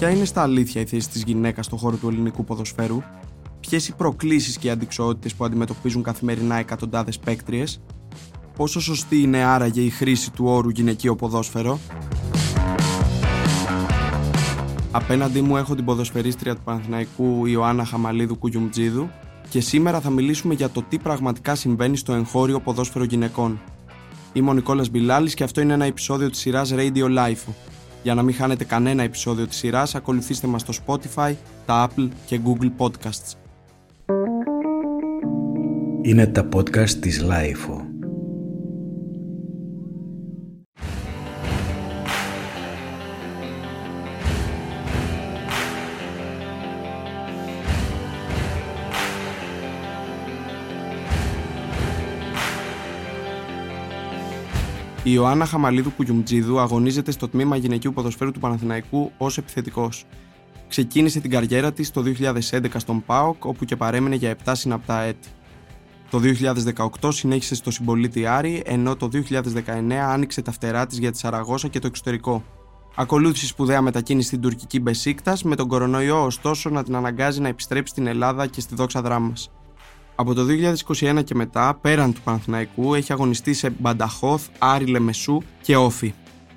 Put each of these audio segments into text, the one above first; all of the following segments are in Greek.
Ποια είναι στα αλήθεια η θέση της γυναίκας στον χώρο του ελληνικού ποδοσφαίρου, ποιες οι προκλήσεις και οι αντικσότητες που αντιμετωπίζουν καθημερινά εκατοντάδες παίκτριες, πόσο σωστή είναι άραγε η χρήση του όρου γυναικείο ποδόσφαιρο; Απέναντί μου έχω την ποδοσφαιρίστρια του Παναθηναϊκού Ιωάννα Χαμαλίδου Κουγιουμτζίδου και σήμερα θα μιλήσουμε για το τι πραγματικά συμβαίνει στο εγχώριο ποδόσφαιρο γυναικών. Είμαι ο Νικόλας Μπιλάλης και αυτό είναι ένα επεισόδιο της σειράς Radio Life. Για να μην χάνετε κανένα επεισόδιο της σειράς, ακολουθήστε μας στο Spotify, τα Apple και Google Podcasts. Είναι τα podcast της Life. Η Ιωάννα Χαμαλίδου Κουγιουμτζίδου αγωνίζεται στο τμήμα γυναικείου ποδοσφαίρου του Παναθηναϊκού ως επιθετικός. Ξεκίνησε την καριέρα της το 2011 στον ΠΑΟΚ, όπου και παρέμεινε για 7 συναπτά έτη. Το 2018 συνέχισε στο συμπολίτη Άρη, ενώ το 2019 άνοιξε τα φτερά της για τη Σαραγώσα και το εξωτερικό. Ακολούθησε σπουδαία μετακίνηση στην τουρκική Μπεσίκτας, με τον κορονοϊό ωστόσο να την αναγκάζει να επιστρέψει στην Ελλάδα και στη δόξα δράμας. Από το 2021 και μετά, πέραν του Παναθηναϊκού, έχει αγωνιστεί σε Μπανταχώθ, Άρη Λεμεσού και Όφη.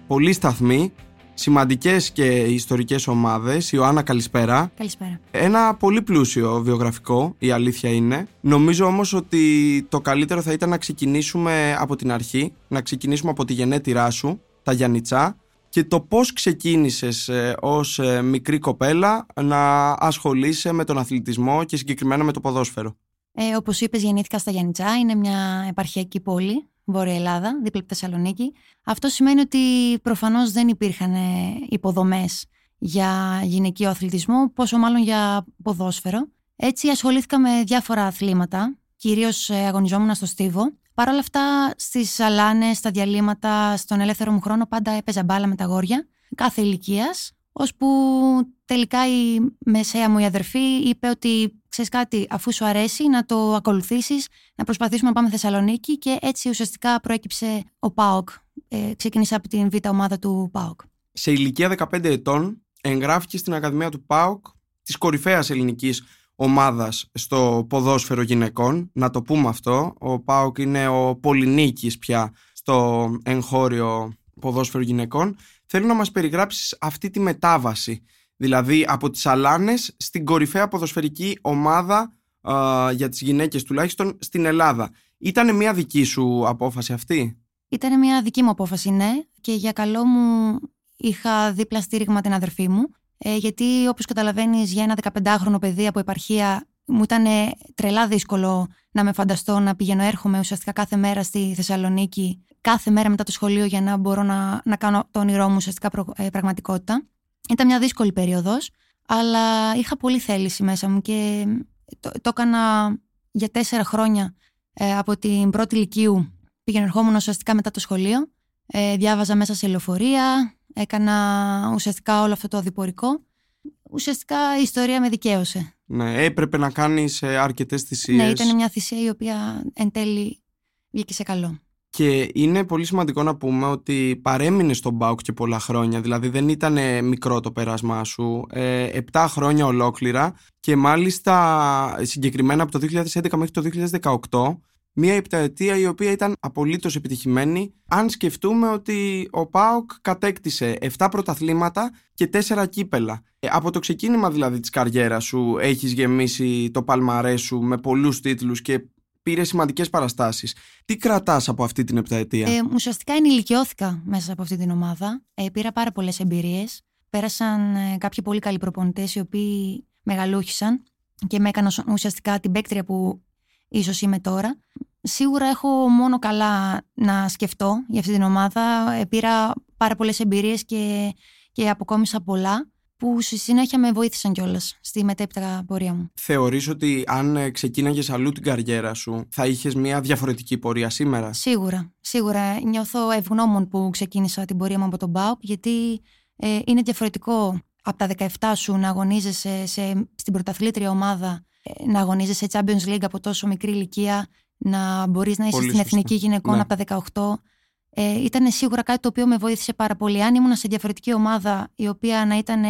Πολλοί σταθμοί, σημαντικές και ιστορικές ομάδες. Ιωάννα, καλησπέρα. Καλησπέρα. Ένα πολύ πλούσιο βιογραφικό, η αλήθεια είναι. Νομίζω όμως ότι το καλύτερο θα ήταν να ξεκινήσουμε από την αρχή, να ξεκινήσουμε από τη γενέτειρά σου, τα Γιαννιτσά, και το πώς ξεκίνησες ε, ως ε, μικρή κοπέλα να ασχολείσαι με τον αθλητισμό και συγκεκριμένα με το ποδόσφαιρο. Ε, Όπως είπες, γεννήθηκα στα Γιάννητσά. Είναι μια επαρχιακή πόλη, Βόρεια Ελλάδα, δίπλα από τη Θεσσαλονίκη. Αυτό σημαίνει ότι προφανώς δεν υπήρχαν ε, υποδομές για γυναικείο αθλητισμό, πόσο μάλλον για ποδόσφαιρο. Έτσι ασχολήθηκα με διάφορα αθλήματα, κυρίως ε, αγωνιζόμουν στο στίβο. Παρ' όλα αυτά, στις αλάνες, στα διαλύματα, στον ελεύθερο μου χρόνο, πάντα έπαιζα μπάλα με τα γόρια, κάθε ηλικίας. Ώσπου τελικά η μεσαία μου η αδερφή είπε ότι ξέρεις κάτι, αφού σου αρέσει να το ακολουθήσεις, να προσπαθήσουμε να πάμε Θεσσαλονίκη και έτσι ουσιαστικά προέκυψε ο ΠΑΟΚ. Ε, ξεκίνησα από την β' ομάδα του ΠΑΟΚ. Σε ηλικία 15 ετών εγγράφηκε στην Ακαδημία του ΠΑΟΚ της κορυφαίας ελληνικής ομάδας στο ποδόσφαιρο γυναικών. Να το πούμε αυτό. Ο ΠΑΟΚ είναι ο Πολυνίκης πια στο εγχώριο ποδόσφαιρο γυναικών. Θέλω να μας περιγράψεις αυτή τη μετάβαση Δηλαδή από τις Αλάνες στην κορυφαία ποδοσφαιρική ομάδα για τις γυναίκες τουλάχιστον στην Ελλάδα. Ήταν μια δική σου απόφαση αυτή; Ήταν μια δική μου απόφαση, ναι. Και για καλό μου είχα δίπλα στήριγμα την αδερφή μου. Ε, γιατί όπως καταλαβαίνεις για ένα 15χρονο παιδί από επαρχία μου ήταν τρελά δύσκολο να με φανταστώ να πηγαίνω έρχομαι ουσιαστικά κάθε μέρα στη Θεσσαλονίκη κάθε μέρα μετά το σχολείο για να μπορώ να, να κάνω το όνειρό μου ουσιαστικά ε, πραγματικότητα. Ήταν μια δύσκολη περίοδος, αλλά είχα πολύ θέληση μέσα μου και το, το έκανα για τέσσερα χρόνια ε, από την πρώτη ηλικίου. Πήγαινε ερχόμουν ουσιαστικά μετά το σχολείο, ε, διάβαζα μέσα σε λεωφορεία, έκανα ουσιαστικά όλο αυτό το διπορικό. Ουσιαστικά η ιστορία με δικαίωσε. Ναι, έπρεπε να κάνεις ε, αρκετές θυσίες. Ναι, ήταν μια θυσία η οποία εν τέλει βγήκε σε καλό. Και είναι πολύ σημαντικό να πούμε ότι παρέμεινε στον Μπάουκ και πολλά χρόνια. Δηλαδή δεν ήταν μικρό το πέρασμά σου. Ε, επτά χρόνια ολόκληρα και μάλιστα συγκεκριμένα από το 2011 μέχρι το 2018 Μία επταετία η οποία ήταν απολύτως επιτυχημένη, αν σκεφτούμε ότι ο Πάοκ κατέκτησε 7 πρωταθλήματα και 4 κύπελα. Ε, από το ξεκίνημα δηλαδή της καριέρας σου έχεις γεμίσει το παλμαρέ σου με πολλούς τίτλους και πήρες σημαντικές παραστάσεις. Τι κρατάς από αυτή την επταετία, ε, Ουσιαστικά ενηλικιώθηκα μέσα από αυτή την ομάδα. Ε, πήρα πάρα πολλές εμπειρίες. Πέρασαν ε, κάποιοι πολύ καλοί προπονητές οι οποίοι μεγαλούχησαν και με έκαναν ουσιαστικά την παίκτρια που ίσως είμαι τώρα. Σίγουρα έχω μόνο καλά να σκεφτώ για αυτή την ομάδα. Ε, πήρα πάρα πολλές εμπειρίες και, και αποκόμισα πολλά που στη συνέχεια με βοήθησαν κιόλας στη μετέπειτα πορεία μου. Θεωρείς ότι αν ε, ξεκίναγες αλλού την καριέρα σου, θα είχες μια διαφορετική πορεία σήμερα; Σίγουρα. Σίγουρα. Νιώθω ευγνώμων που ξεκίνησα την πορεία μου από τον ΠΑΟΚ, γιατί ε, είναι διαφορετικό από τα 17 σου να αγωνίζεσαι σε, στην πρωταθλήτρια ομάδα, ε, να αγωνίζεσαι σε Champions League από τόσο μικρή ηλικία, να μπορείς να είσαι στην εθνική γυναικών ναι. από τα 18 ε, ήταν σίγουρα κάτι το οποίο με βοήθησε πάρα πολύ. Αν ήμουν σε διαφορετική ομάδα η οποία να ήταν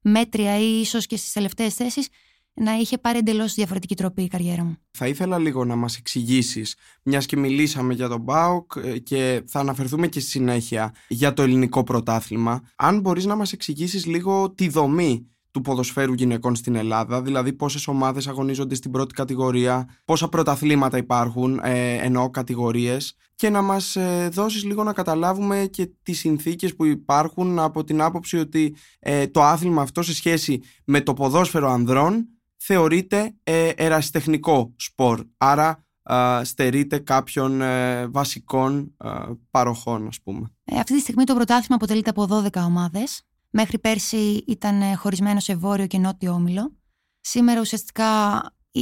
μέτρια ή ίσως και στις τελευταίες θέσεις να είχε πάρει εντελώς διαφορετική τροπή η καριέρα μου. Θα ήθελα λίγο να μας εξηγήσεις, μιας και μιλήσαμε για τον Μπάουκ ε, και θα αναφερθούμε και στη συνέχεια για το ελληνικό πρωτάθλημα. Αν μπορείς να μας εξηγήσεις λίγο τη δομή του ποδοσφαίρου γυναικών στην Ελλάδα, δηλαδή πόσες ομάδες αγωνίζονται στην πρώτη κατηγορία, πόσα πρωταθλήματα υπάρχουν, ε, εννοώ κατηγορίες, και να μας ε, δώσεις λίγο να καταλάβουμε και τις συνθήκες που υπάρχουν από την άποψη ότι ε, το άθλημα αυτό σε σχέση με το ποδόσφαιρο ανδρών θεωρείται ε, ερασιτεχνικό σπορ. Άρα ε, στερείται κάποιων ε, βασικών ε, παροχών, ας πούμε. αυτή τη στιγμή το πρωτάθλημα αποτελείται από 12 ομάδες. Μέχρι πέρσι ήταν χωρισμένο σε βόρειο και νότιο όμιλο. Σήμερα ουσιαστικά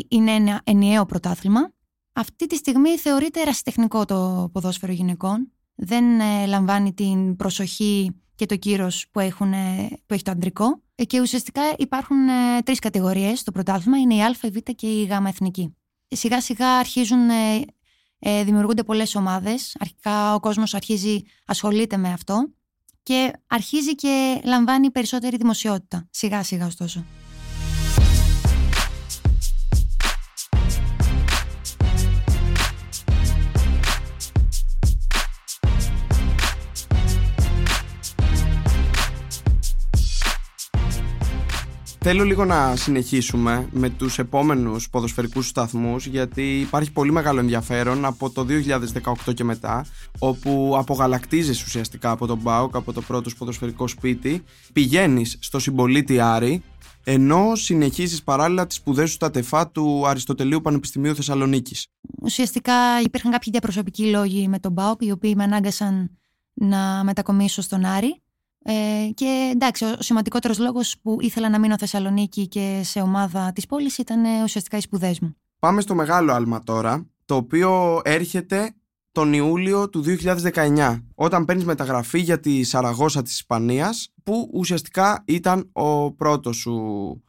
είναι ένα ενιαίο πρωτάθλημα. Αυτή τη στιγμή θεωρείται ερασιτεχνικό το ποδόσφαιρο γυναικών. Δεν λαμβάνει την προσοχή και το κύρος που, που έχει το αντρικό. Και ουσιαστικά υπάρχουν ε, τρεις κατηγορίες στο πρωτάθλημα. Είναι η Α, η Β και η Γ εθνική. Σιγά σιγά αρχίζουν, ε, ε, δημιουργούνται πολλές ομάδες. Αρχικά ο κόσμος αρχίζει, ασχολείται με αυτό και αρχίζει και λαμβάνει περισσότερη δημοσιότητα. Σιγά σιγά ωστόσο. Θέλω λίγο να συνεχίσουμε με τους επόμενους ποδοσφαιρικούς σταθμούς γιατί υπάρχει πολύ μεγάλο ενδιαφέρον από το 2018 και μετά όπου απογαλακτίζεις ουσιαστικά από τον ΠΑΟΚ, από το πρώτο ποδοσφαιρικό σπίτι πηγαίνεις στο συμπολίτη Άρη ενώ συνεχίζεις παράλληλα τις σπουδές σου στα τεφά του Αριστοτελείου Πανεπιστημίου Θεσσαλονίκης. Ουσιαστικά υπήρχαν κάποιοι διαπροσωπικοί λόγοι με τον ΠΑΟΚ οι οποίοι με ανάγκασαν να μετακομίσω στον Άρη ε, και εντάξει, ο σημαντικότερος λόγος που ήθελα να μείνω Θεσσαλονίκη και σε ομάδα της πόλης ήταν ε, ουσιαστικά οι σπουδές μου. Πάμε στο μεγάλο άλμα τώρα, το οποίο έρχεται τον Ιούλιο του 2019, όταν παίρνεις μεταγραφή για τη Σαραγώσα της Ισπανίας, που ουσιαστικά ήταν ο πρώτος σου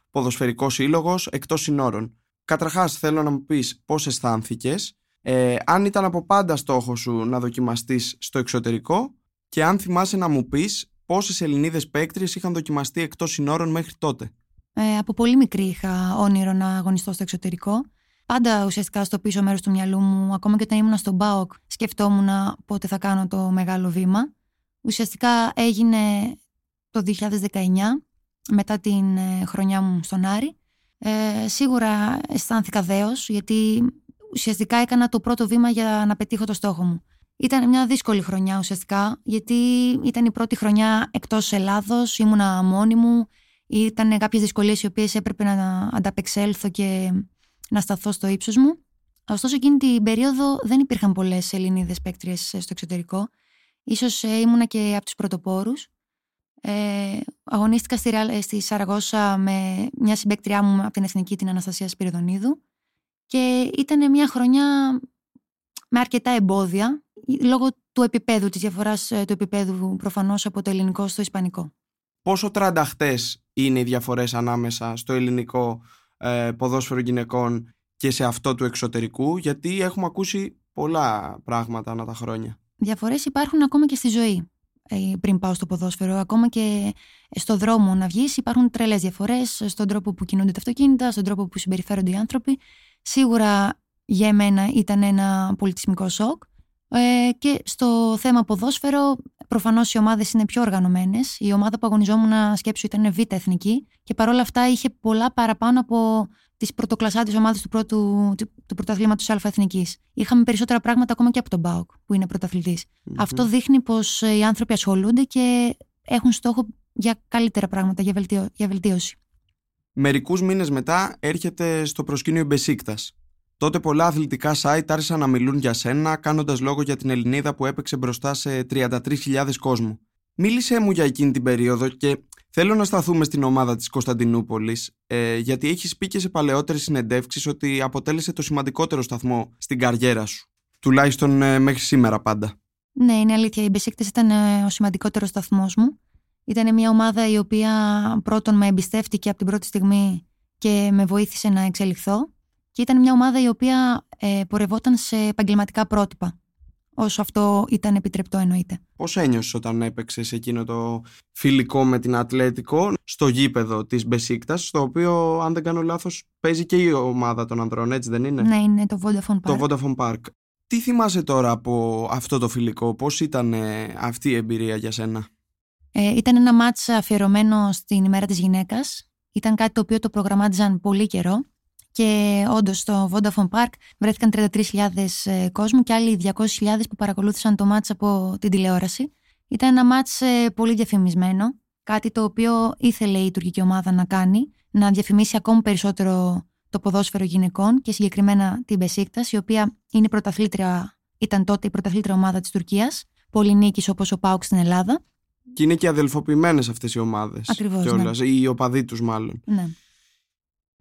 ποδοσφαιρικός σύλλογος εκτός συνόρων. Καταρχάς θέλω να μου πεις πώς αισθάνθηκες, ε, αν ήταν από πάντα στόχο σου να δοκιμαστείς στο εξωτερικό και αν θυμάσαι να μου πεις πόσες Ελληνίδες παίκτριες είχαν δοκιμαστεί εκτός συνόρων μέχρι τότε; Ε, από πολύ μικρή είχα όνειρο να αγωνιστώ στο εξωτερικό. Πάντα ουσιαστικά στο πίσω μέρος του μυαλού μου, ακόμα και όταν ήμουν στον Μπάοκ, σκεφτόμουν πότε θα κάνω το μεγάλο βήμα. Ουσιαστικά έγινε το 2019, μετά την ε, χρονιά μου στον Άρη. Ε, σίγουρα αισθάνθηκα δέος, γιατί ουσιαστικά έκανα το πρώτο βήμα για να πετύχω το στόχο μου. Ήταν μια δύσκολη χρονιά ουσιαστικά, γιατί ήταν η πρώτη χρονιά εκτός Ελλάδος, ήμουνα μόνη μου, ήταν κάποιες δυσκολίες οι οποίες έπρεπε να ανταπεξέλθω και να σταθώ στο ύψος μου. Ωστόσο, εκείνη την περίοδο δεν υπήρχαν πολλές Ελληνίδες παίκτριες στο εξωτερικό. σω ε, ήμουνα και από τους πρωτοπόρους. Ε, αγωνίστηκα στη, στη Σαραγώσα με μια συμπέκτριά μου από την Εθνική, την Αναστασία Σπυριδονίδου. Και ήταν μια χρονιά με αρκετά εμπόδια, λόγω του επίπεδου, της διαφοράς ε, του επίπεδου προφανώς από το ελληνικό στο ισπανικό. Πόσο τρανταχτές είναι οι διαφορές ανάμεσα στο ελληνικό ε, ποδόσφαιρο γυναικών και σε αυτό του εξωτερικού, γιατί έχουμε ακούσει πολλά πράγματα ανά τα χρόνια. Διαφορές υπάρχουν ακόμα και στη ζωή ε, πριν πάω στο ποδόσφαιρο. Ακόμα και στο δρόμο να βγεις, υπάρχουν τρελές διαφορές στον τρόπο που κινούνται τα αυτοκίνητα, στον τρόπο που συμπεριφέρονται οι άνθρωποι. Σίγουρα για εμένα ήταν ένα πολιτισμικό σοκ. Ε, και στο θέμα ποδόσφαιρο, προφανώς οι ομάδες είναι πιο οργανωμένες. Η ομάδα που αγωνιζόμουν σκέψου ήταν β' εθνική και παρόλα αυτά είχε πολλά παραπάνω από τις πρωτοκλασσάτες ομάδες του, πρώτου, του πρωταθλήματος Α εθνικής. Είχαμε περισσότερα πράγματα ακόμα και από τον Μπάουκ, που είναι Αυτό δείχνει πως οι άνθρωποι ασχολούνται και έχουν στόχο για καλύτερα πράγματα, για, βελτιώ, για βελτίωση. Μερικούς μήνες μετά έρχεται στο προσκήνιο Μπεσίκτας, Τότε πολλά αθλητικά site άρχισαν να μιλούν για σένα, κάνοντας λόγο για την Ελληνίδα που έπαιξε μπροστά σε 33.000 κόσμο. Μίλησέ μου για εκείνη την περίοδο και θέλω να σταθούμε στην ομάδα της Κωνσταντινούπολης, ε, γιατί έχεις πει και σε παλαιότερες συνεντεύξεις ότι αποτέλεσε το σημαντικότερο σταθμό στην καριέρα σου. Τουλάχιστον ε, μέχρι σήμερα πάντα. Ναι, είναι αλήθεια. Η Μπεσίκτε ήταν ε, ο σημαντικότερος σταθμός μου. Ήταν μια ομάδα η οποία πρώτον με εμπιστεύτηκε από την πρώτη στιγμή και με βοήθησε να εξελιχθώ και ήταν μια ομάδα η οποία ε, πορευόταν σε επαγγελματικά πρότυπα. όσο αυτό ήταν επιτρεπτό εννοείται. Πώ ένιωσες όταν έπαιξες εκείνο το φιλικό με την Ατλέτικο στο γήπεδο της Μπεσίκτας, στο οποίο, αν δεν κάνω λάθος, παίζει και η ομάδα των ανδρών, έτσι δεν είναι; Ναι, είναι το Vodafone Park. Το Vodafone Park. Τι θυμάσαι τώρα από αυτό το φιλικό, πώς ήταν ε, αυτή η εμπειρία για σένα; Ε, ήταν ένα μάτς αφιερωμένο στην ημέρα της γυναίκας. Ήταν κάτι το οποίο το προγραμμάτιζαν πολύ καιρό και όντως στο Vodafone Park βρέθηκαν 33.000 ε, κόσμου και άλλοι 200.000 που παρακολούθησαν το μάτς από την τηλεόραση. Ήταν ένα μάτς ε, πολύ διαφημισμένο, κάτι το οποίο ήθελε η τουρκική ομάδα να κάνει, να διαφημίσει ακόμη περισσότερο το ποδόσφαιρο γυναικών και συγκεκριμένα την Μπεσίκτα, η οποία είναι πρωταθλήτρια, ήταν τότε η πρωταθλήτρια ομάδα της Τουρκίας, πολυνίκης όπως ο Πάουκ στην Ελλάδα. Και είναι και αδελφοποιημένες αυτές οι ομάδες. Ακριβώς. Ναι. Οι οπαδοί τους, μάλλον. Ναι.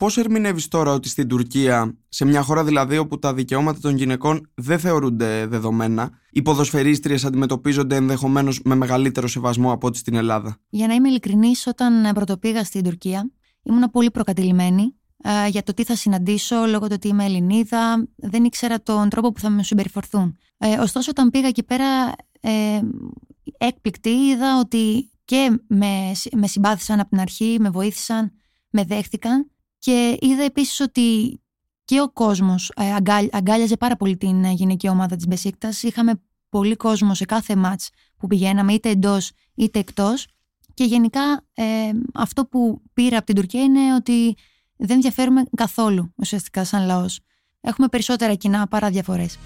Πώς ερμηνεύεις τώρα ότι στην Τουρκία, σε μια χώρα δηλαδή όπου τα δικαιώματα των γυναικών δεν θεωρούνται δεδομένα, οι ποδοσφαιρίστριες αντιμετωπίζονται ενδεχομένως με μεγαλύτερο σεβασμό από ό,τι στην Ελλάδα; Για να είμαι ειλικρινής, όταν πρωτοπήγα στην Τουρκία, ήμουν πολύ προκατηλημένη ε, για το τι θα συναντήσω λόγω του ότι είμαι Ελληνίδα. Δεν ήξερα τον τρόπο που θα με συμπεριφορθούν. Ε, ωστόσο, όταν πήγα εκεί πέρα, ε, έκπληκτη είδα ότι και με, με συμπάθησαν από την αρχή, με βοήθησαν, με δέχτηκαν και είδα επίσης ότι και ο κόσμος ε, αγκάλιαζε πάρα πολύ την γυναική ομάδα της Μπεσίκτας. Είχαμε πολύ κόσμο σε κάθε μάτς που πηγαίναμε, είτε εντός είτε εκτός. Και γενικά ε, αυτό που πήρα από την Τουρκία είναι ότι δεν διαφέρουμε καθόλου ουσιαστικά σαν λαός. Έχουμε περισσότερα κοινά παρά διαφορές.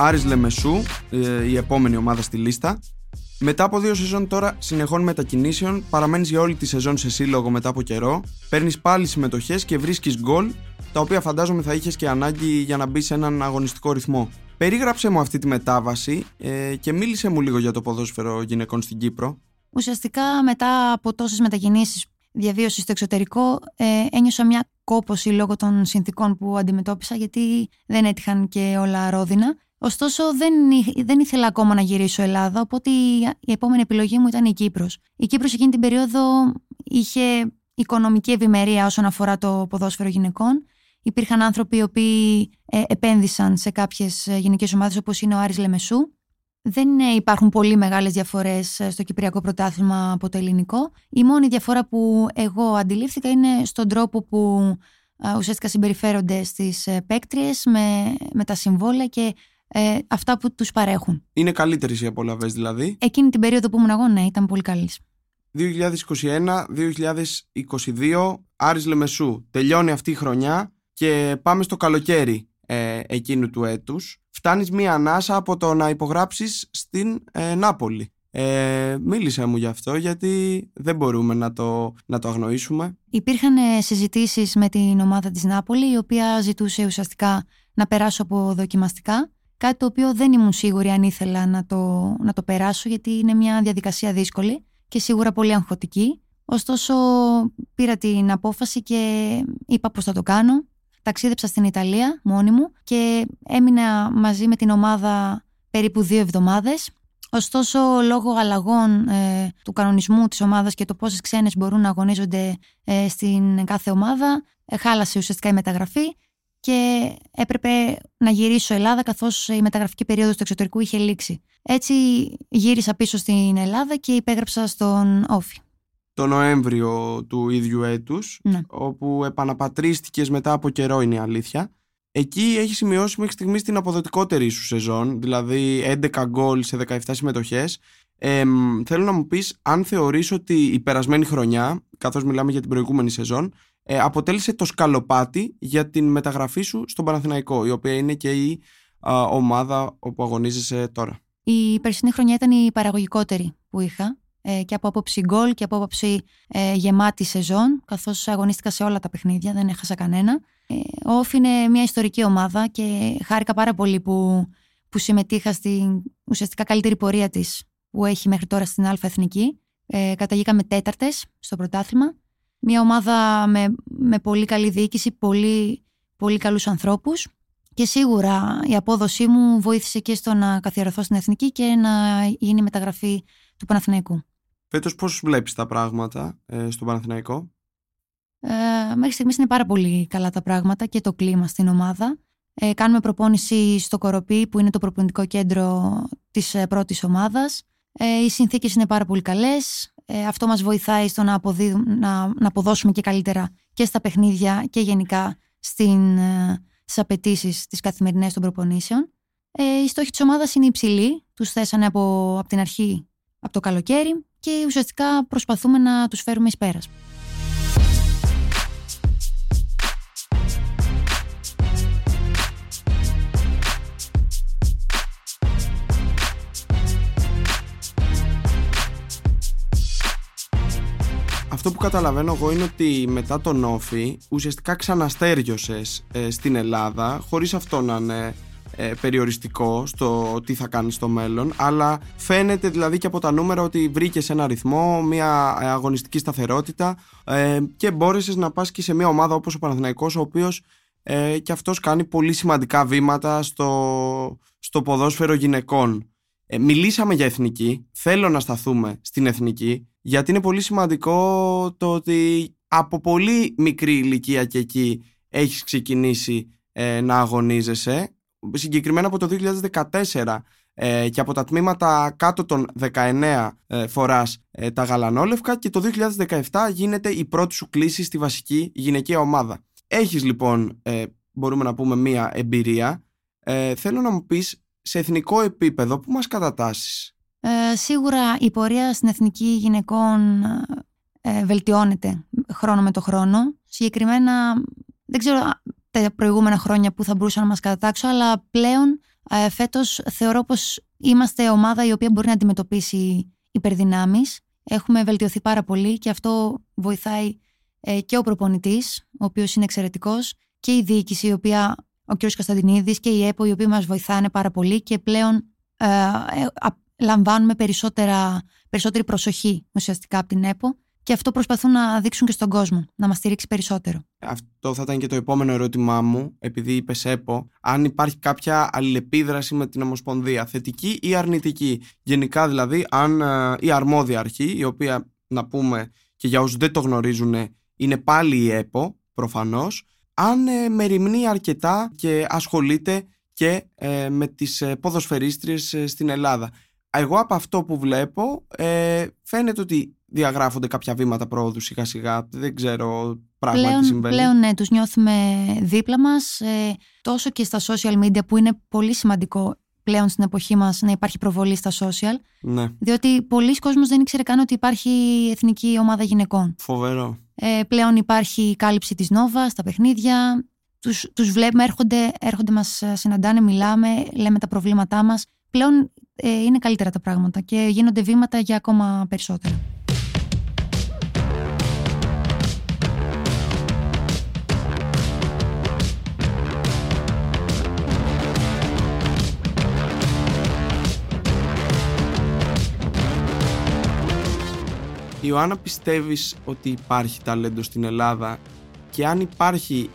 Άρης Λεμεσού, ε, η επόμενη ομάδα στη λίστα. Μετά από δύο σεζόν τώρα συνεχών μετακινήσεων, παραμένεις για όλη τη σεζόν σε σύλλογο μετά από καιρό, παίρνεις πάλι συμμετοχές και βρίσκεις γκολ, τα οποία φαντάζομαι θα είχες και ανάγκη για να μπεις σε έναν αγωνιστικό ρυθμό. Περίγραψε μου αυτή τη μετάβαση ε, και μίλησε μου λίγο για το ποδόσφαιρο γυναικών στην Κύπρο. Ουσιαστικά μετά από τόσες μετακινήσεις διαβίωσης στο εξωτερικό, ε, ένιωσα μια κόποση λόγω των συνθήκων που αντιμετώπισα, γιατί δεν έτυχαν και όλα ρόδινα. Ωστόσο, δεν, δεν ήθελα ακόμα να γυρίσω Ελλάδα, οπότε η επόμενη επιλογή μου ήταν η Κύπρος. Η Κύπρος εκείνη την περίοδο είχε οικονομική ευημερία όσον αφορά το ποδόσφαιρο γυναικών. Υπήρχαν άνθρωποι οι οποίοι ε, επένδυσαν σε κάποιες ε, γυναικές ομάδες όπως είναι ο Άρης Λεμεσού. Δεν ε, υπάρχουν πολύ μεγάλες διαφορές στο Κυπριακό Πρωτάθλημα από το ελληνικό. Η μόνη διαφορά που εγώ αντιλήφθηκα είναι στον τρόπο που ουσιαστικά συμπεριφέρονται στις παίκτριες με, με τα συμβόλαια και ε, αυτά που τους παρέχουν. Είναι καλύτερες οι απολαυές δηλαδή. Εκείνη την περίοδο που ήμουν εγώ, ναι, ήταν πολύ καλής. 2021-2022, Άρης Λεμεσού. Τελειώνει αυτή η χρονιά και πάμε στο καλοκαίρι ε, εκείνου του έτους. Φτάνεις μία ανάσα από το να υπογράψεις στην ε, Νάπολη. Ε, μίλησε μου γι' αυτό γιατί δεν μπορούμε να το, να το αγνοήσουμε. Υπήρχαν ε, συζητήσεις με την ομάδα της Νάπολη η οποία ζητούσε ουσιαστικά να περάσω από δοκιμαστικά Κάτι το οποίο δεν ήμουν σίγουρη αν ήθελα να το, να το περάσω, γιατί είναι μια διαδικασία δύσκολη και σίγουρα πολύ αγχωτική. Ωστόσο, πήρα την απόφαση και είπα πώς θα το κάνω. Ταξίδεψα στην Ιταλία μόνη μου και έμεινα μαζί με την ομάδα περίπου δύο εβδομάδες. Ωστόσο, λόγω αλλαγών ε, του κανονισμού της ομάδας και το πόσες ξένες μπορούν να αγωνίζονται ε, στην κάθε ομάδα, ε, χάλασε ουσιαστικά η μεταγραφή και έπρεπε να γυρίσω Ελλάδα καθώς η μεταγραφική περίοδος του εξωτερικού είχε λήξει. Έτσι γύρισα πίσω στην Ελλάδα και υπέγραψα στον Όφη. Το Νοέμβριο του ίδιου έτους, ναι. όπου επαναπατρίστηκες μετά από καιρό είναι η αλήθεια. Εκεί έχει σημειώσει μέχρι στιγμής την αποδοτικότερη σου σεζόν, δηλαδή 11 γκολ σε 17 συμμετοχές. Ε, θέλω να μου πεις αν θεωρείς ότι η περασμένη χρονιά, καθώς μιλάμε για την προηγούμενη σεζόν, ε, αποτέλεσε το σκαλοπάτι για την μεταγραφή σου στον Παναθηναϊκό, η οποία είναι και η ομάδα όπου αγωνίζεσαι τώρα. Η περσινή χρονιά ήταν η παραγωγικότερη που είχα ε, και από άποψη γκολ και από άποψη ε, γεμάτη σεζόν, καθώς αγωνίστηκα σε όλα τα παιχνίδια, δεν έχασα κανένα. Ε, ο Όφ είναι μια ιστορική ομάδα και χάρηκα πάρα πολύ που, που συμμετείχα στην ουσιαστικά καλύτερη πορεία της που έχει μέχρι τώρα στην Α Εθνική. Ε, καταγήκαμε τέταρτες στο πρωτάθλημα μια ομάδα με, με πολύ καλή διοίκηση, πολύ, πολύ καλούς ανθρώπους Και σίγουρα η απόδοσή μου βοήθησε και στο να καθιερωθώ στην εθνική και να γίνει μεταγραφή του Παναθηναϊκού. Φέτος πώς βλέπεις τα πράγματα ε, στο Παναθηναϊκό; Ε, μέχρι στιγμής είναι πάρα πολύ καλά τα πράγματα και το κλίμα στην ομάδα. Ε, κάνουμε προπόνηση στο Κοροπή που είναι το προπονητικό κέντρο της ε, πρώτης ομάδας. Ε, οι συνθήκες είναι πάρα πολύ καλές. Ε, αυτό μας βοηθάει στο να, να, να αποδώσουμε και καλύτερα και στα παιχνίδια και γενικά στην, ε, στις απαιτήσεις τις καθημερινές των προπονήσεων. Ε, οι στόχοι της ομάδας είναι υψηλοί. Τους θέσανε από, από την αρχή, από το καλοκαίρι και ουσιαστικά προσπαθούμε να τους φέρουμε εις πέρας. Αυτό που καταλαβαίνω εγώ είναι ότι μετά τον Όφη ουσιαστικά ξαναστέριωσες ε, στην Ελλάδα χωρίς αυτό να είναι ε, περιοριστικό στο τι θα κάνεις στο μέλλον αλλά φαίνεται δηλαδή και από τα νούμερα ότι βρήκες ένα ρυθμό, μια αγωνιστική σταθερότητα ε, και μπόρεσες να πας και σε μια ομάδα όπως ο Παναθηναϊκός ο οποίος ε, και αυτός κάνει πολύ σημαντικά βήματα στο, στο ποδόσφαιρο γυναικών. Ε, μιλήσαμε για εθνική, θέλω να σταθούμε στην εθνική γιατί είναι πολύ σημαντικό το ότι από πολύ μικρή ηλικία και εκεί έχεις ξεκινήσει ε, να αγωνίζεσαι συγκεκριμένα από το 2014 ε, και από τα τμήματα κάτω των 19 ε, φοράς ε, τα γαλανόλευκα και το 2017 γίνεται η πρώτη σου κλίση στη βασική γυναικεία ομάδα. Έχεις λοιπόν, ε, μπορούμε να πούμε, μία εμπειρία. θέλω να μου πεις σε εθνικό επίπεδο που μας κατατάσσεις; Ε, σίγουρα η πορεία στην εθνική γυναικών ε, βελτιώνεται χρόνο με το χρόνο. Συγκεκριμένα, δεν ξέρω τα προηγούμενα χρόνια που θα μπορούσα να μας κατατάξω, αλλά πλέον ε, φέτος θεωρώ πως είμαστε ομάδα η οποία μπορεί να αντιμετωπίσει υπερδυνάμεις. Έχουμε βελτιωθεί πάρα πολύ και αυτό βοηθάει ε, και ο προπονητής, ο οποίος είναι εξαιρετικός, και η διοίκηση, η οποία, ο κ. Κωνσταντινίδης και η ΕΠΟ, οι οποίοι μας βοηθάνε πάρα πολύ και πλέον ε, λαμβάνουμε περισσότερα, περισσότερη προσοχή ουσιαστικά από την ΕΠΟ και αυτό προσπαθούν να δείξουν και στον κόσμο, να μας στηρίξει περισσότερο. Αυτό θα ήταν και το επόμενο ερώτημά μου, επειδή είπες ΕΠΟ, αν υπάρχει κάποια αλληλεπίδραση με την Ομοσπονδία, θετική ή αρνητική. Γενικά δηλαδή, αν ε, η αρμόδια αρχή, η οποία να πούμε και για όσους δεν το γνωρίζουν, είναι πάλι η ΕΠΟ, προφανώς, αν ε, μεριμνεί αρκετά και ασχολείται και ε, με τις ποδοσφαιρίστριες στην Ελλάδα εγώ από αυτό που βλέπω ε, φαίνεται ότι διαγράφονται κάποια βήματα πρόοδου σιγά σιγά. Δεν ξέρω πράγματι πλέον, τι συμβαίνει. Πλέον ναι, τους νιώθουμε δίπλα μας ε, τόσο και στα social media που είναι πολύ σημαντικό πλέον στην εποχή μας να υπάρχει προβολή στα social. Ναι. Διότι πολλοί κόσμος δεν ήξερε καν ότι υπάρχει εθνική ομάδα γυναικών. Φοβερό. Ε, πλέον υπάρχει κάλυψη της Νόβα στα παιχνίδια. Τους, τους βλέπουμε, έρχονται, έρχονται μας συναντάνε, μιλάμε, λέμε τα προβλήματά μας. Πλέον ε, είναι καλύτερα τα πράγματα και γίνονται βήματα για ακόμα περισσότερα. Ιωάννα πιστεύεις ότι υπάρχει ταλέντο στην Ελλάδα και αν υπάρχει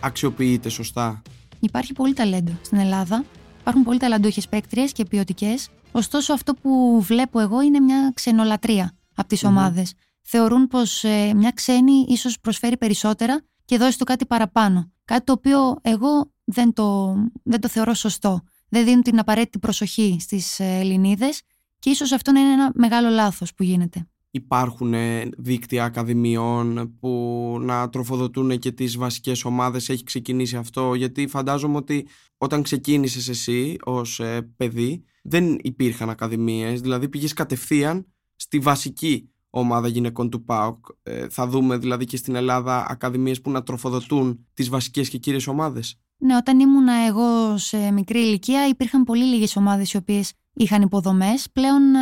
αξιοποιείται σωστά; Υπάρχει πολύ ταλέντο στην Ελλάδα. Υπάρχουν πολύ ταλαντούχες παίκτριες και ποιοτικές. Ωστόσο, αυτό που βλέπω εγώ είναι μια ξενολατρία από τις mm ομάδες. Θεωρούν πως ε, μια ξένη ίσως προσφέρει περισσότερα και δώσει το κάτι παραπάνω. Κάτι το οποίο εγώ δεν το, δεν το θεωρώ σωστό. Δεν δίνουν την απαραίτητη προσοχή στις ε, Ελληνίδες και ίσως αυτό να είναι ένα μεγάλο λάθος που γίνεται υπάρχουν δίκτυα ακαδημιών που να τροφοδοτούν και τις βασικές ομάδες. Έχει ξεκινήσει αυτό γιατί φαντάζομαι ότι όταν ξεκίνησες εσύ ως ε, παιδί δεν υπήρχαν ακαδημίες. Δηλαδή πήγες κατευθείαν στη βασική ομάδα γυναικών του ΠΑΟΚ. Ε, θα δούμε δηλαδή και στην Ελλάδα ακαδημίες που να τροφοδοτούν τις βασικές και κύριες ομάδες. Ναι όταν ήμουν εγώ σε μικρή ηλικία υπήρχαν πολύ λίγες ομάδες οι οποίες είχαν υποδομές. Πλέον ε,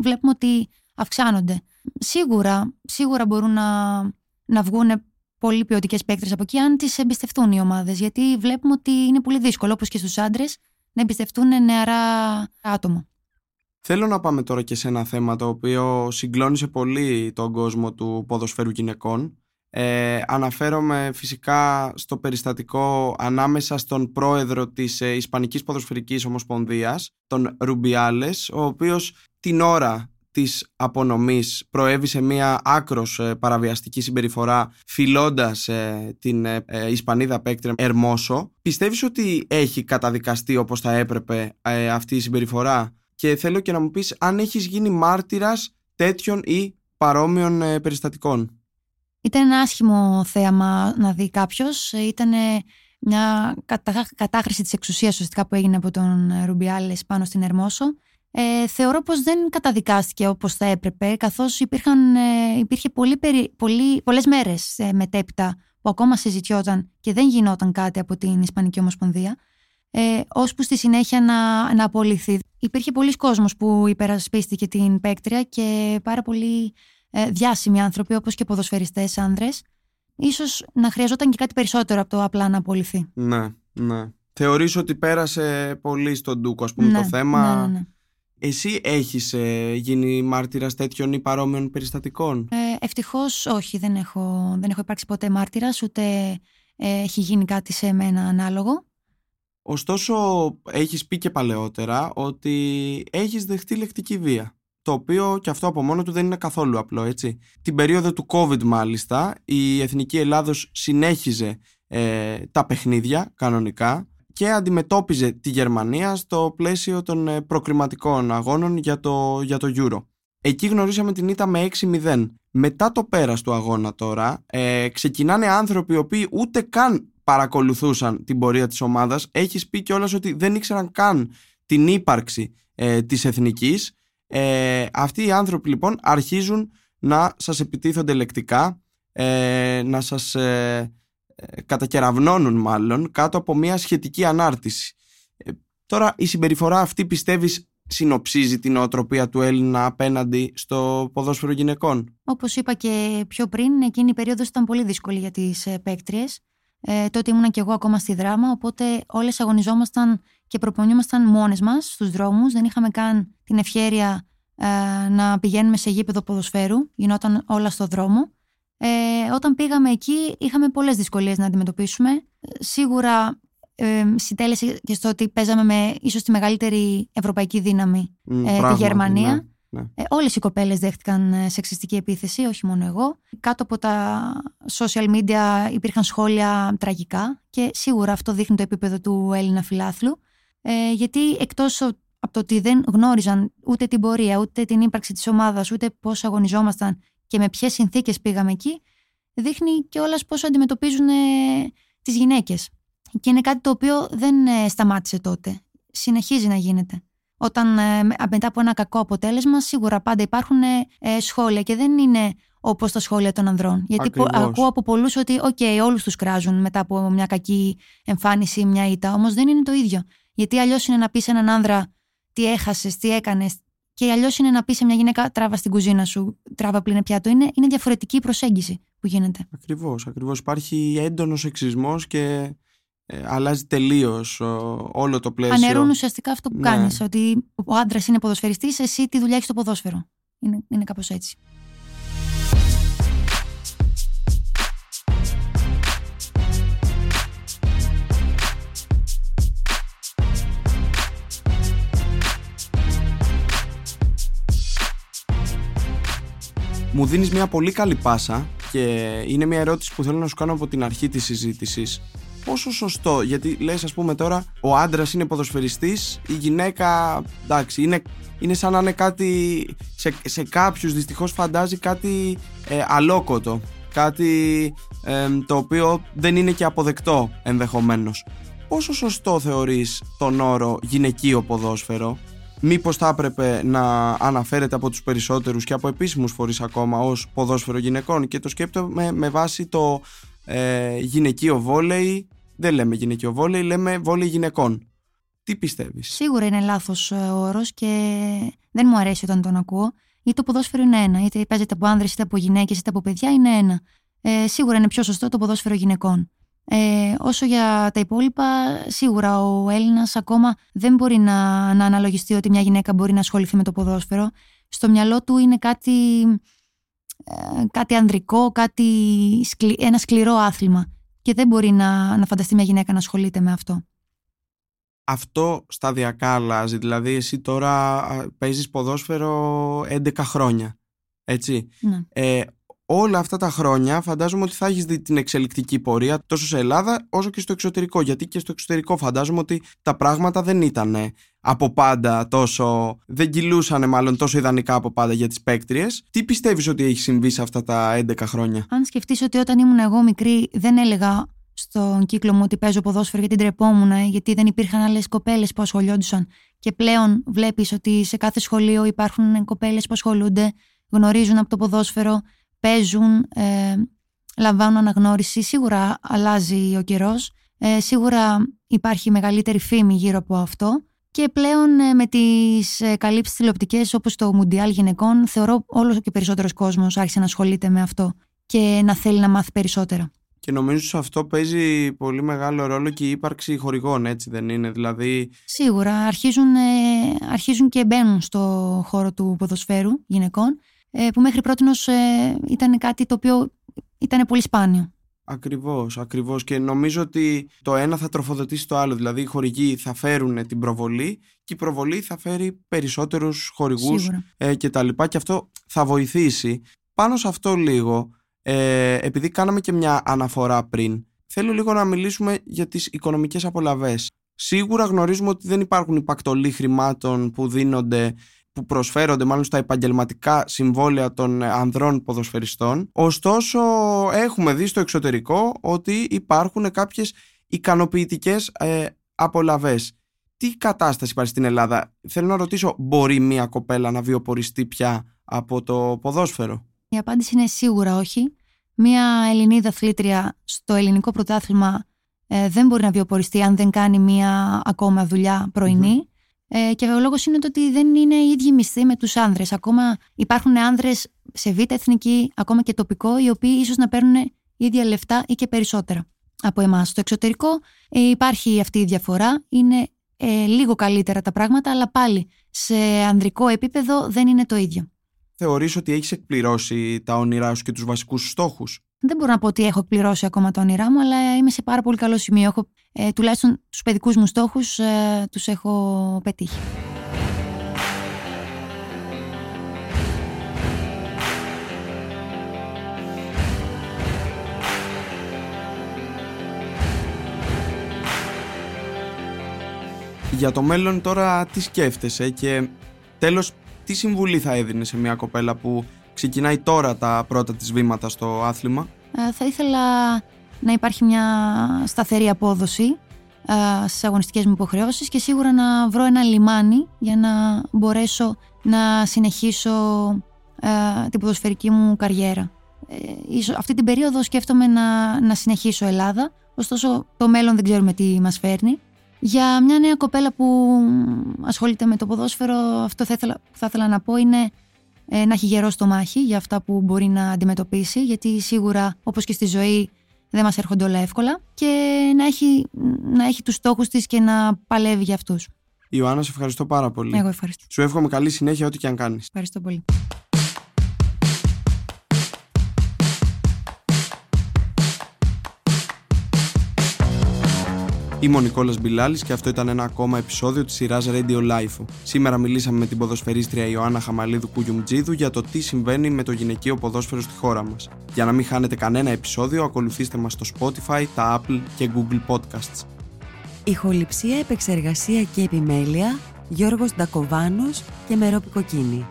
βλέπουμε ότι αυξάνονται. Σίγουρα, σίγουρα μπορούν να, να βγουν πολύ ποιοτικές παίκτρες από εκεί, αν τις εμπιστευτούν οι ομάδες. Γιατί βλέπουμε ότι είναι πολύ δύσκολο, όπως και στους άντρες, να εμπιστευτούν νεαρά άτομα. Θέλω να πάμε τώρα και σε ένα θέμα το οποίο συγκλώνησε πολύ τον κόσμο του ποδοσφαίρου γυναικών. Ε, αναφέρομαι φυσικά στο περιστατικό ανάμεσα στον πρόεδρο της ε, Ισπανικής Ποδοσφαιρικής Ομοσπονδίας, τον Ρουμπιάλες, ο οποίος την ώρα της απονομής προέβη σε μια άκρος ε, παραβιαστική συμπεριφορά φιλώντας ε, την ε, Ισπανίδα παίκτρια Ερμόσο. Πιστεύεις ότι έχει καταδικαστεί όπως θα έπρεπε αυτή η συμπεριφορά; Και θέλω και να μου πεις αν έχεις γίνει μάρτυρας τέτοιων ή παρόμοιων περιστατικών. Ήταν ένα άσχημο θέαμα να δει κάποιος. Ήταν μια κατάχρηση της εξουσίας ουσιαστικά που έγινε από τον Ρουμπιάλες πάνω στην Ερμόσο ε, θεωρώ πως δεν καταδικάστηκε όπως θα έπρεπε καθώς υπήρχαν, ε, υπήρχε πολύ, περι, πολύ, πολλές μέρες ε, μετέπειτα που ακόμα συζητιόταν και δεν γινόταν κάτι από την Ισπανική Ομοσπονδία ε, ώσπου στη συνέχεια να, να απολυθεί. Υπήρχε πολλοί κόσμος που υπερασπίστηκε την παίκτρια και πάρα πολλοί ε, διάσημοι άνθρωποι όπως και ποδοσφαιριστές άνδρες ίσως να χρειαζόταν και κάτι περισσότερο από το απλά να απολυθεί. Ναι, ναι. Θεωρείς ότι πέρασε πολύ στον Ντούκο ας πούμε το Ναι, θέμα; ναι, ναι, ναι. Εσύ έχεις ε, γίνει μάρτυρας τέτοιων ή παρόμοιων περιστατικών; Ε, Ευτυχώς όχι, δεν έχω, δεν έχω υπάρξει ποτέ μάρτυρας, ούτε ε, έχει γίνει κάτι σε μένα ανάλογο. Ωστόσο, έχεις πει και παλαιότερα ότι έχεις δεχτεί λεκτική βία. Το οποίο και αυτό από μόνο του δεν είναι καθόλου απλό, έτσι. Την περίοδο του COVID μάλιστα, η Εθνική Ελλάδος συνέχιζε ε, τα παιχνίδια κανονικά και αντιμετώπιζε τη Γερμανία στο πλαίσιο των ε, προκριματικών αγώνων για το, για το Euro. Εκεί γνωρίσαμε την ήττα με 6-0. Μετά το πέρας του αγώνα τώρα, ε, ξεκινάνε άνθρωποι οι οποίοι ούτε καν παρακολουθούσαν την πορεία της ομάδας. Έχεις πει κιόλας ότι δεν ήξεραν καν την ύπαρξη ε, της εθνικής. Ε, αυτοί οι άνθρωποι λοιπόν αρχίζουν να σας επιτίθονται λεκτικά, ε, να σας ε, ε, κατακεραυνώνουν μάλλον κάτω από μια σχετική ανάρτηση. Ε, τώρα η συμπεριφορά αυτή πιστεύεις συνοψίζει την οτροπία του Έλληνα απέναντι στο ποδόσφαιρο γυναικών; Όπως είπα και πιο πριν, εκείνη η περίοδος ήταν πολύ δύσκολη για τις ε, παίκτριες. Ε, τότε ήμουνα και εγώ ακόμα στη δράμα, οπότε όλες αγωνιζόμασταν και προπονιόμασταν μόνες μας στους δρόμους. Δεν είχαμε καν την ευχέρεια ε, να πηγαίνουμε σε γήπεδο ποδοσφαίρου, γινόταν όλα στο δρόμο. Ε, όταν πήγαμε εκεί είχαμε πολλές δυσκολίες να αντιμετωπίσουμε. Ε, Σίγουρα ε, συντέλεσε και στο ότι παίζαμε με ίσως τη μεγαλύτερη ευρωπαϊκή δύναμη, Μ, ε, τη πράγματι, Γερμανία. ναι, ναι. Ε, όλες οι κοπέλες δέχτηκαν ε, σεξιστική επίθεση, όχι μόνο εγώ. Κάτω από τα social media υπήρχαν σχόλια τραγικά και σίγουρα αυτό δείχνει το επίπεδο του Έλληνα φιλάθλου. Ε, γιατί εκτός ο- από το ότι δεν γνώριζαν ούτε την πορεία, ούτε την ύπαρξη της ομάδας, ούτε πώς αγωνιζόμασταν και με ποιες συνθήκες πήγαμε εκεί, δείχνει κιόλας πώς αντιμετωπίζουν ε, τις γυναίκες. Και είναι κάτι το οποίο δεν ε, σταμάτησε τότε. Συνεχίζει να γίνεται. Όταν ε, με- μετά από ένα κακό αποτέλεσμα, σίγουρα πάντα υπάρχουν ε, ε, σχόλια και δεν είναι όπως τα σχόλια των ανδρών. Γιατί πο- Ακριβώς. ακούω από πολλούς ότι, οκ, όλους τους κράζουν μετά από μια κακή εμφάνιση, μια ήττα. Όμως δεν είναι το ίδιο. Γιατί αλλιώς είναι να πεις σε έναν άνδρα τι έχασες, τι έκανες, και αλλιώς είναι να πεις σε μια γυναίκα τράβα στην κουζίνα σου, τράβα πλύνε πιάτο. Είναι, είναι διαφορετική η προσέγγιση που γίνεται. Ακριβώς, ακριβώς. Υπάρχει έντονος σεξισμός και ε, αλλάζει τελείως ο- όλο το πλαίσιο. Αναιρούν ουσιαστικά αυτό που Ναι. κάνεις. Ότι ο άντρας είναι ποδοσφαιριστής, εσύ τι δουλειά έχεις στο ποδόσφαιρο. Είναι, είναι κάπως έτσι. Μου δίνεις μια πολύ καλή πάσα και είναι μια ερώτηση που θέλω να σου κάνω από την αρχή της συζήτησης. Πόσο σωστό, γιατί λες ας πούμε τώρα ο άντρας είναι ποδοσφαιριστής, η γυναίκα εντάξει είναι, είναι σαν να είναι κάτι σε, σε κάποιους δυστυχώς φαντάζει κάτι ε, αλόκοτο, κάτι ε, το οποίο δεν είναι και αποδεκτό ενδεχομένως. Πόσο σωστό θεωρείς τον όρο γυναικείο ποδόσφαιρο; Μήπως θα έπρεπε να αναφέρεται από τους περισσότερους και από επίσημους φορείς ακόμα ως ποδόσφαιρο γυναικών και το σκέπτομαι με βάση το ε, γυναικείο βόλεϊ, δεν λέμε γυναικείο βόλεϊ, λέμε βόλεϊ γυναικών. Τι πιστεύεις; Σίγουρα είναι λάθος ο όρος και δεν μου αρέσει όταν τον ακούω. Γιατί το ποδόσφαιρο είναι ένα. Είτε παίζεται από άνδρες, είτε από γυναίκες, είτε από παιδιά, είναι ένα. Ε, σίγουρα είναι πιο σωστό το ποδόσφαιρο γυναικών. Ε, όσο για τα υπόλοιπα, σίγουρα ο Έλληνας ακόμα δεν μπορεί να, να αναλογιστεί ότι μια γυναίκα μπορεί να ασχοληθεί με το ποδόσφαιρο. Στο μυαλό του είναι κάτι ε, κάτι ανδρικό, κάτι ένα σκληρό άθλημα. Και δεν μπορεί να, να φανταστεί μια γυναίκα να ασχολείται με αυτό. Αυτό σταδιακά αλλάζει. Δηλαδή, εσύ τώρα παίζεις ποδόσφαιρο 11 χρόνια. Έτσι. Ναι. Ε, όλα αυτά τα χρόνια φαντάζομαι ότι θα έχεις δει την εξελικτική πορεία τόσο σε Ελλάδα όσο και στο εξωτερικό. Γιατί και στο εξωτερικό φαντάζομαι ότι τα πράγματα δεν ήταν από πάντα τόσο. δεν κυλούσαν μάλλον τόσο ιδανικά από πάντα για τις παίκτριες. Τι πιστεύεις ότι έχει συμβεί σε αυτά τα 11 χρόνια; Αν σκεφτείς ότι όταν ήμουν εγώ μικρή δεν έλεγα στον κύκλο μου ότι παίζω ποδόσφαιρο γιατί ντρεπόμουν, γιατί δεν υπήρχαν άλλες κοπέλες που ασχολιόντουσαν. Και πλέον βλέπεις ότι σε κάθε σχολείο υπάρχουν κοπέλες που ασχολούνται, γνωρίζουν από το ποδόσφαιρο, παίζουν, ε, λαμβάνουν αναγνώριση. Σίγουρα αλλάζει ο καιρός. Ε, σίγουρα υπάρχει μεγαλύτερη φήμη γύρω από αυτό. Και πλέον ε, με τις ε, καλύψεις τηλεοπτικές όπως το Μουντιάλ γυναικών θεωρώ όλο και περισσότερος κόσμος άρχισε να ασχολείται με αυτό και να θέλει να μάθει περισσότερα. Και νομίζω σε αυτό παίζει πολύ μεγάλο ρόλο και η ύπαρξη χορηγών, έτσι δεν είναι; Δηλαδή... Σίγουρα. Αρχίζουν, ε, αρχίζουν και μπαίνουν στο χώρο του ποδοσφαίρου γυναικών, ε, που μέχρι πρώτη ε, ήταν κάτι το οποίο ήταν πολύ σπάνιο. Ακριβώς, ακριβώς και νομίζω ότι το ένα θα τροφοδοτήσει το άλλο, δηλαδή οι χορηγοί θα φέρουν την προβολή και η προβολή θα φέρει περισσότερους χορηγούς ε, και τα λοιπά και αυτό θα βοηθήσει. Πάνω σε αυτό λίγο, ε, επειδή κάναμε και μια αναφορά πριν, θέλω λίγο να μιλήσουμε για τις οικονομικές απολαβές. Σίγουρα γνωρίζουμε ότι δεν υπάρχουν υπακτολοί χρημάτων που δίνονται που προσφέρονται μάλλον στα επαγγελματικά συμβόλαια των ανδρών ποδοσφαιριστών. Ωστόσο, έχουμε δει στο εξωτερικό ότι υπάρχουν κάποιες ικανοποιητικές ε, απολαβές. Τι κατάσταση υπάρχει στην Ελλάδα; Θέλω να ρωτήσω, μπορεί μια κοπέλα να βιοποριστεί πια από το ποδόσφαιρο; Η απάντηση είναι σίγουρα όχι. Μία Ελληνίδα αθλήτρια στο ελληνικό πρωτάθλημα ε, δεν μπορεί να βιοποριστεί αν δεν κάνει μία ακόμα δουλειά Ε, και ο λόγος είναι ότι δεν είναι οι ίδιοι μισθοί με τους άνδρες. Ακόμα υπάρχουν άνδρες σε β' εθνική, ακόμα και τοπικό, οι οποίοι ίσως να παίρνουν ίδια λεφτά ή και περισσότερα από εμάς. Στο εξωτερικό ε, υπάρχει αυτή η διαφορά. Είναι ε, λίγο καλύτερα τα πράγματα, αλλά πάλι σε ανδρικό επίπεδο δεν είναι το ίδιο θεωρείς ότι έχεις εκπληρώσει τα όνειρά σου και τους βασικούς σου στόχους; Δεν μπορώ να πω ότι έχω εκπληρώσει ακόμα τα όνειρά μου, αλλά είμαι σε πάρα πολύ καλό σημείο. Έχω, ε, τουλάχιστον τους παιδικούς μου στόχους ε, τους έχω πετύχει. Για το μέλλον τώρα τι σκέφτεσαι και τέλος τι συμβουλή θα έδινε σε μια κοπέλα που ξεκινάει τώρα τα πρώτα της βήματα στο άθλημα; Ε, θα ήθελα να υπάρχει μια σταθερή απόδοση ε, στις αγωνιστικές μου υποχρεώσεις και σίγουρα να βρω ένα λιμάνι για να μπορέσω να συνεχίσω ε, την ποδοσφαιρική μου καριέρα. Ε, αυτή την περίοδο σκέφτομαι να, να συνεχίσω Ελλάδα, ωστόσο το μέλλον δεν ξέρουμε τι μας φέρνει. Για μια νέα κοπέλα που ασχολείται με το ποδόσφαιρο, αυτό θα ήθελα, θα ήθελα να πω είναι ε, να έχει γερό στο μάχη για αυτά που μπορεί να αντιμετωπίσει, γιατί σίγουρα όπως και στη ζωή δεν μας έρχονται όλα εύκολα και να έχει, να έχει τους στόχους της και να παλεύει για αυτούς. Ιωάννα, σε ευχαριστώ πάρα πολύ. Εγώ ευχαριστώ. Σου εύχομαι καλή συνέχεια ό,τι και αν κάνεις. Ευχαριστώ πολύ. Είμαι ο Νικόλας Μπιλάλης και αυτό ήταν ένα ακόμα επεισόδιο της σειράς Radio Life. Σήμερα μιλήσαμε με την ποδοσφαιρίστρια Ιωάννα Χαμαλίδου Κουγιουμτζίδου για το τι συμβαίνει με το γυναικείο ποδόσφαιρο στη χώρα μας. Για να μην χάνετε κανένα επεισόδιο, ακολουθήστε μας στο Spotify, τα Apple και Google Podcasts. Ηχοληψία, επεξεργασία και επιμέλεια Γιώργος Ντακοβάνος και Μερόπη Κοκκίνη.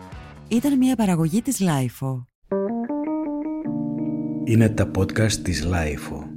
Ήταν μια παραγωγή της Lifeo. Είναι τα podcast της Lifeo.